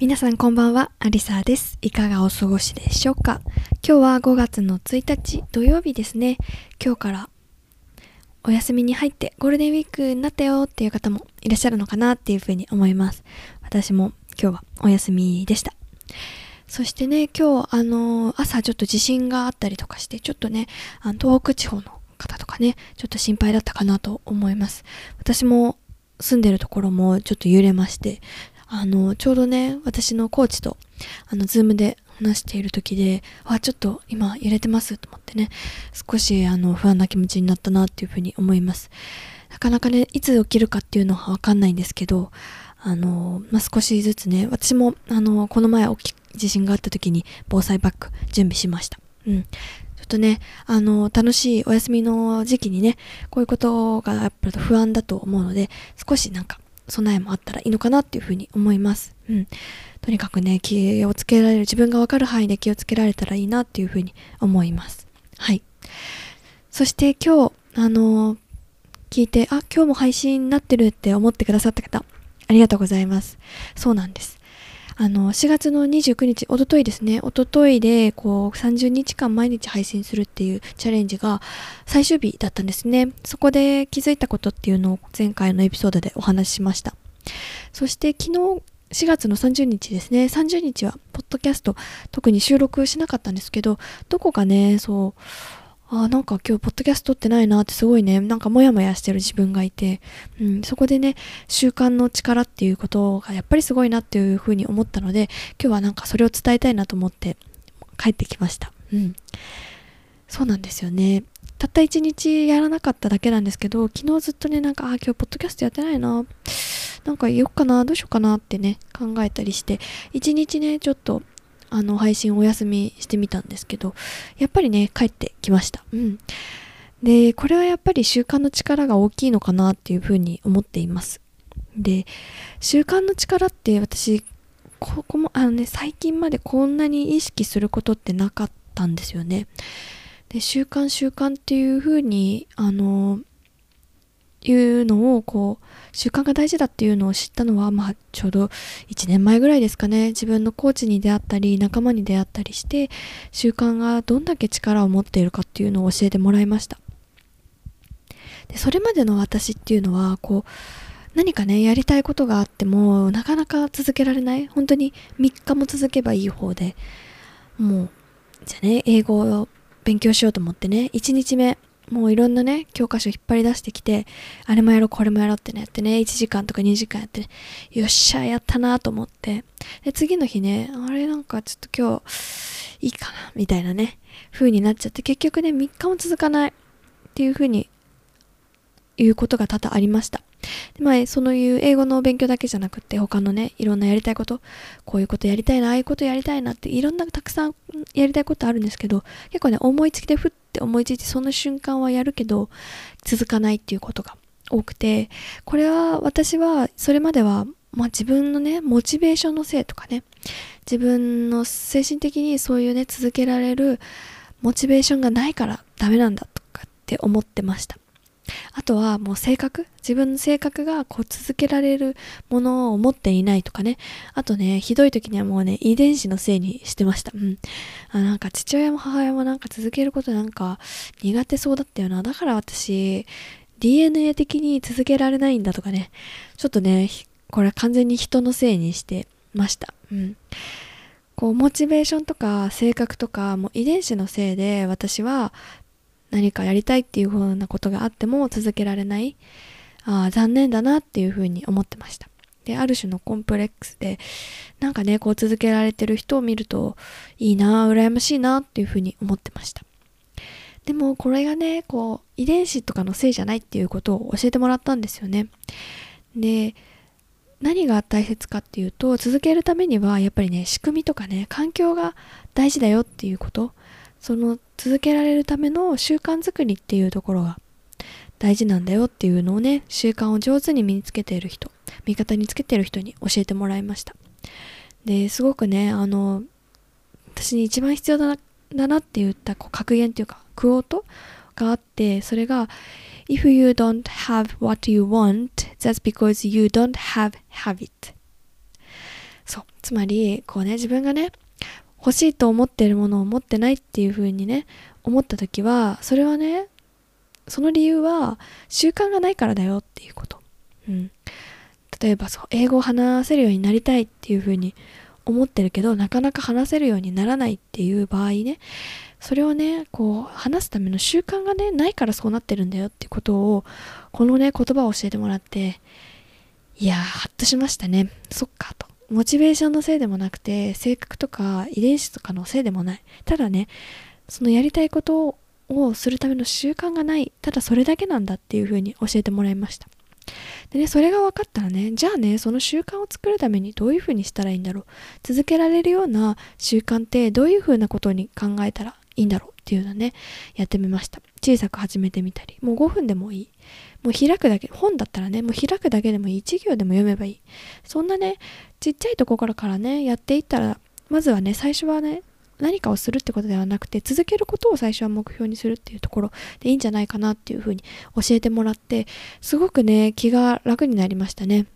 皆さんこんばんは、アリサです。いかがお過ごしでしょうか？今日は5月の1日土曜日ですね。今日からお休みに入ってゴールデンウィークになったよっていう方もいらっしゃるのかなっていうふうに思います。私も今日はお休みでした。そしてね、今日、あの朝ちょっと地震があったりとかして、ちょっとね、あの東北地方の方とかね、ちょっと心配だったかなと思います。私も住んでるところもちょっと揺れまして、あの、ちょうどね、私のコーチと、あの、ズームで話している時で、あ、ちょっと今揺れてますと思ってね、少しあの、不安な気持ちになったなっていうふうに思います。なかなかね、いつ起きるかっていうのはわかんないんですけど、あの、まあ、少しずつね、私も、あの、この前起き、地震があった時に防災バッグ準備しました。うん。ちょっとね、あの、楽しいお休みの時期にね、こういうことがやっぱり不安だと思うので、少しなんか、備えもあったらいいのかなっていうふうに思います。うん。とにかくね、気をつけられる、自分がわかる範囲で気をつけられたらいいなっていうふうに思います。はい。そして今日、あのー聞いて、あ、今日も配信になってるって思ってくださった方、ありがとうございます。そうなんです。あの、4月の29日、おとといですね、おとといで、こう、30日間毎日配信するっていうチャレンジが最終日だったんですね。そこで気づいたことっていうのを前回のエピソードでお話ししました。そして昨日、4月の30日ですね、30日は、ポッドキャスト、特に収録しなかったんですけど、どこかね、そう、あーなんか今日ポッドキャスト撮ってないなってすごいね、なんかモヤモヤしてる自分がいて、うん、そこでね、習慣の力っていうことがやっぱりすごいなっていうふうに思ったので、今日はなんかそれを伝えたいなと思って帰ってきました。うん。そうなんですよね。たった一日やらなかっただけなんですけど、昨日ずっとね、なんか、あー、今日ポッドキャストやってないな。なんか言おうかな、どうしようかなってね、考えたりして、一日ね、ちょっと、あの、配信お休みしてみたんですけど、やっぱりね、帰ってきました。うん。で、これはやっぱり習慣の力が大きいのかなっていうふうに思っています。で、習慣の力って私、ここも、あのね、最近までこんなに意識することってなかったんですよね。で、習慣習慣っていうふうに、あの、いうのをこう習慣が大事だっていうのを知ったのはまあちょうど1年前ぐらいですかね。自分のコーチに出会ったり仲間に出会ったりして習慣がどんだけ力を持っているかっていうのを教えてもらいました。でそれまでの私っていうのはこう何かねやりたいことがあってもなかなか続けられない。本当に3日も続けばいい方でもうじゃあね英語を勉強しようと思ってね1日目もういろんなね、教科書引っ張り出してきて、あれもやろう、これもやろうってね、やってね、1時間とか2時間やってね、よっしゃ、やったなと思って、で、次の日ね、あれなんかちょっと今日、いいかな、みたいなね、風になっちゃって、結局ね、3日も続かないっていう風に、いうことが多々ありました。でまあ、そのいう英語の勉強だけじゃなくて、他のね、いろんなやりたいこと、こういうことやりたいな、ああいうことやりたいなって、いろんなたくさんやりたいことあるんですけど、結構ね、思いつきでふって思いついて、その瞬間はやるけど、続かないっていうことが多くて、これは私は、それまでは、まあ自分のね、モチベーションのせいとかね、自分の精神的にそういうね、続けられるモチベーションがないからダメなんだとかって思ってました。あとはもう性格自分の性格がこう続けられるものを持っていないとかね。あとね、ひどい時にはもうね、遺伝子のせいにしてました。うん。あなんか父親も母親もなんか続けることなんか苦手そうだったよな。だから私、DNA 的に続けられないんだとかね。ちょっとね、これ完全に人のせいにしてました。うん。こう、モチベーションとか性格とか、もう遺伝子のせいで私は何かやりたいっていうふうなことがあっても続けられない。ああ、残念だなっていうふうに思ってました。で、ある種のコンプレックスで、なんかね、こう続けられてる人を見ると、いいな、羨ましいなっていうふうに思ってました。でも、これがね、こう、遺伝子とかのせいじゃないっていうことを教えてもらったんですよね。で、何が大切かっていうと続けるためにはやっぱりね仕組みとかね環境が大事だよっていうことその続けられるための習慣づくりっていうところが大事なんだよっていうのをね習慣を上手に身につけている人味方につけている人に教えてもらいましたですごくねあの私に一番必要だなだなって言ったこう格言っていうかクオートがあってそれが If you don't have what you want, that's because you don't have habit. そう。つまり、こうね、自分がね、欲しいと思っているものを持ってないっていう風にね、思った時は、それはね、その理由は習慣がないからだよっていうこと。うん。例えばそう、英語を話せるようになりたいっていう風に思ってるけど、なかなか話せるようにならないっていう場合ね、それをね、こう、話すための習慣がね、ないからそうなってるんだよっていうことを、このね、言葉を教えてもらって、いやー、ハッとしましたね。そっか、と。モチベーションのせいでもなくて、性格とか遺伝子とかのせいでもない。ただね、そのやりたいことをするための習慣がない。ただそれだけなんだっていうふうに教えてもらいました。でね、それが分かったらね、じゃあね、その習慣を作るためにどういうふうにしたらいいんだろう。続けられるような習慣ってどういうふうなことに考えたらいいんだろうっていうのね、やってみました。小さく始めてみたり、もう5分でもいい。もう開くだけ、本だったらね、もう開くだけでもいい。1行でも読めばいい。そんなね、ちっちゃいところからね、やっていったら、まずはね、最初はね、何かをするってことではなくて、続けることを最初は目標にするっていうところでいいんじゃないかなっていうふうに教えてもらって、すごくね、気が楽になりましたね。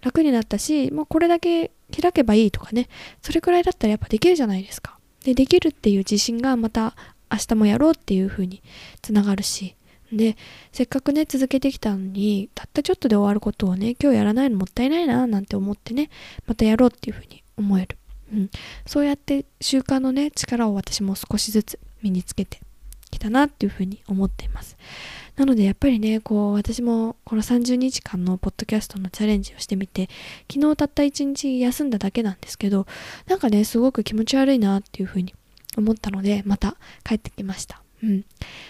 楽になったし、もうこれだけ開けばいいとかね、それくらいだったらやっぱできるじゃないですか。でできるっていう自信がまた明日もやろうっていう風につながるし。でせっかくね続けてきたのにたったちょっとで終わることをね今日やらないのもったいないななんて思ってねまたやろうっていう風に思える、うん、そうやって習慣のね力を私も少しずつ身につけてきたなっていう風に思っています。なのでやっぱりねこう私もこの30日間のポッドキャストのチャレンジをしてみて昨日たった1日休んだだけなんですけどなんかねすごく気持ち悪いなっていう風に思ったのでまた帰ってきました。うん。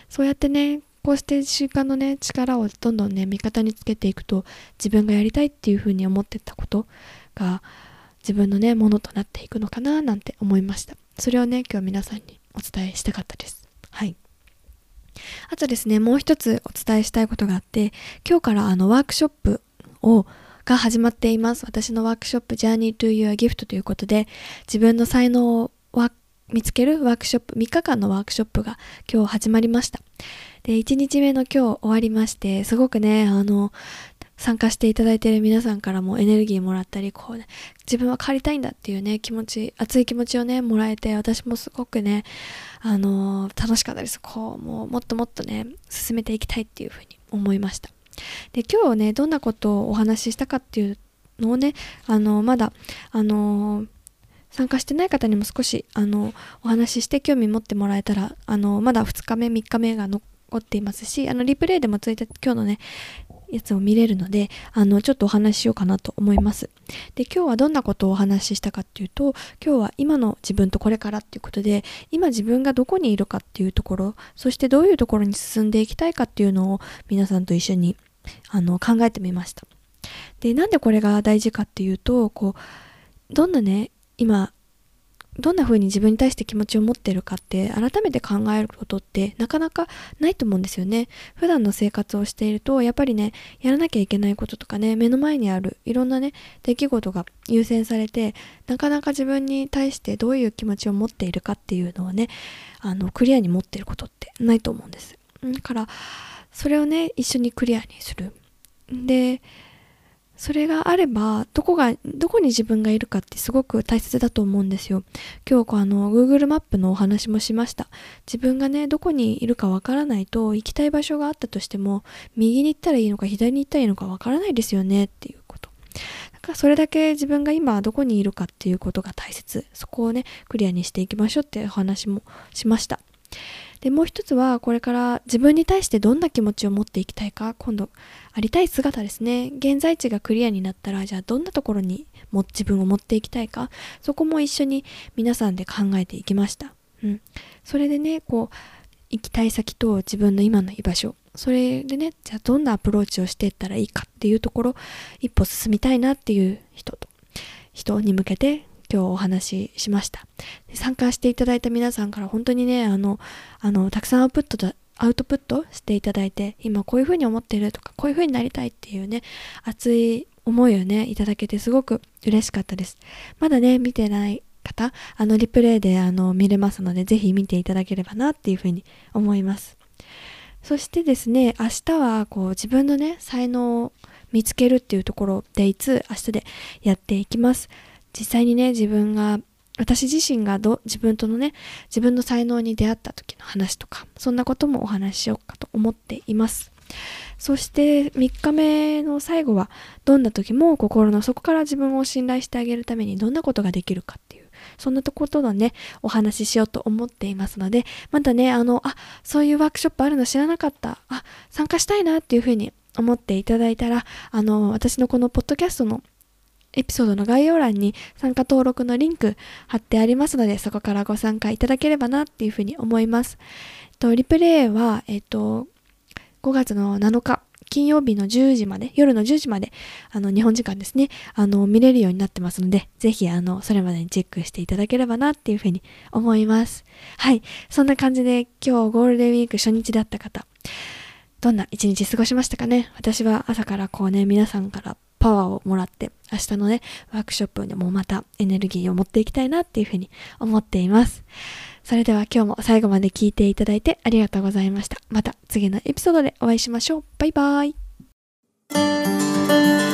そうやってねこうして習慣のね力をどんどんね味方につけていくと自分がやりたいっていう風に思ってたことが自分のねものとなっていくのかななんて思いました。それをね今日皆さんにお伝えしたかったです。はい。あとですね、もう一つお伝えしたいことがあって、今日からあのワークショップをが始まっています。私のワークショップ Journey to Your Gift ということで、自分の才能を見つけるワークショップ、3日間のワークショップが今日始まりました。で、1日目の今日終わりまして、すごくね、あの、参加していただいている皆さんからもエネルギーもらったり、こうね、自分は変わりたいんだっていうね、気持ち、熱い気持ちをね、もらえて、私もすごくね、あの、楽しかったです。こう、もう、もっともっとね、進めていきたいっていうふうに思いました。で、今日ね、どんなことをお話ししたかっていうのをね、あの、まだ、あの、参加してない方にも少し、あの、お話しして興味持ってもらえたら、あの、まだ2日目、3日目が残っていますし、あの、リプレイでもついて、今日のね、やつを見れるので、あの、ちょっとお話ししようかなと思います。で、今日はどんなことをお話ししたかっていうと、今日は今の自分とこれからっていうことで、今自分がどこにいるかっていうところ、そしてどういうところに進んでいきたいかっていうのを皆さんと一緒に、あの、考えてみました。で、なんでこれが大事かっていうと、こう、どんなね、今どんな風に自分に対して気持ちを持ってるかって改めて考えることってなかなかないと思うんですよね。普段の生活をしているとやっぱりねやらなきゃいけないこととかね目の前にあるいろんなね出来事が優先されてなかなか自分に対してどういう気持ちを持っているかっていうのをねあのクリアに持ってることってないと思うんです。だからそれをね一緒にクリアにする。でそれがあれば、どこが、どこに自分がいるかってすごく大切だと思うんですよ。今日、あの、Google マップのお話もしました。自分がね、どこにいるかわからないと、行きたい場所があったとしても、右に行ったらいいのか、左に行ったらいいのかわからないですよねっていうこと。だからそれだけ自分が今どこにいるかっていうことが大切。そこをね、クリアにしていきましょうってお話もしました。で、もう一つは、これから自分に対してどんな気持ちを持っていきたいか、今度、ありたい姿ですね。現在地がクリアになったら、じゃあどんなところにも自分を持っていきたいか、そこも一緒に皆さんで考えていきました。うん。それでね、こう、行きたい先と自分の今の居場所、それでね、じゃあどんなアプローチをしていったらいいかっていうところ、一歩進みたいなっていう人と、人に向けて今日お話ししました。参加していただいた皆さんから本当にね、あの、あの、たくさんアウトプットアウトプットしていただいて、今こういう風に思ってるとか、こういう風になりたいっていうね、熱い思いをね、いただけてすごく嬉しかったです。まだね、見てない方、あの、リプレイであの、見れますので、ぜひ見ていただければなっていう風に思います。そしてですね、明日はこう自分のね、才能を見つけるっていうところでいつ明日でやっていきます。実際にね、自分が私自身がど自分とのね自分の才能に出会った時の話とかそんなこともお話ししようかと思っています。そして3日目の最後はどんな時も心の底から自分を信頼してあげるためにどんなことができるかっていうそんなところとのねお話ししようと思っていますのでまたねあのあそういうワークショップあるの知らなかったあ参加したいなっていうふうに思っていただいたらあの私のこのポッドキャストのエピソードの概要欄に参加登録のリンク貼ってありますので、そこからご参加いただければなっていうふうに思います。とリプレイは、えっと、5月の7日、金曜日の10時まで、夜の10時まで、あの、日本時間ですね、あの、見れるようになってますので、ぜひ、あの、それまでにチェックしていただければなっていうふうに思います。はい。そんな感じで、今日ゴールデンウィーク初日だった方、どんな一日過ごしましたかね？私は朝からこうね、皆さんからパワーをもらって、明日のね、ワークショップにもまたエネルギーを持っていきたいなっていうふうに思っています。それでは今日も最後まで聞いていただいてありがとうございました。また次のエピソードでお会いしましょう。バイバーイ。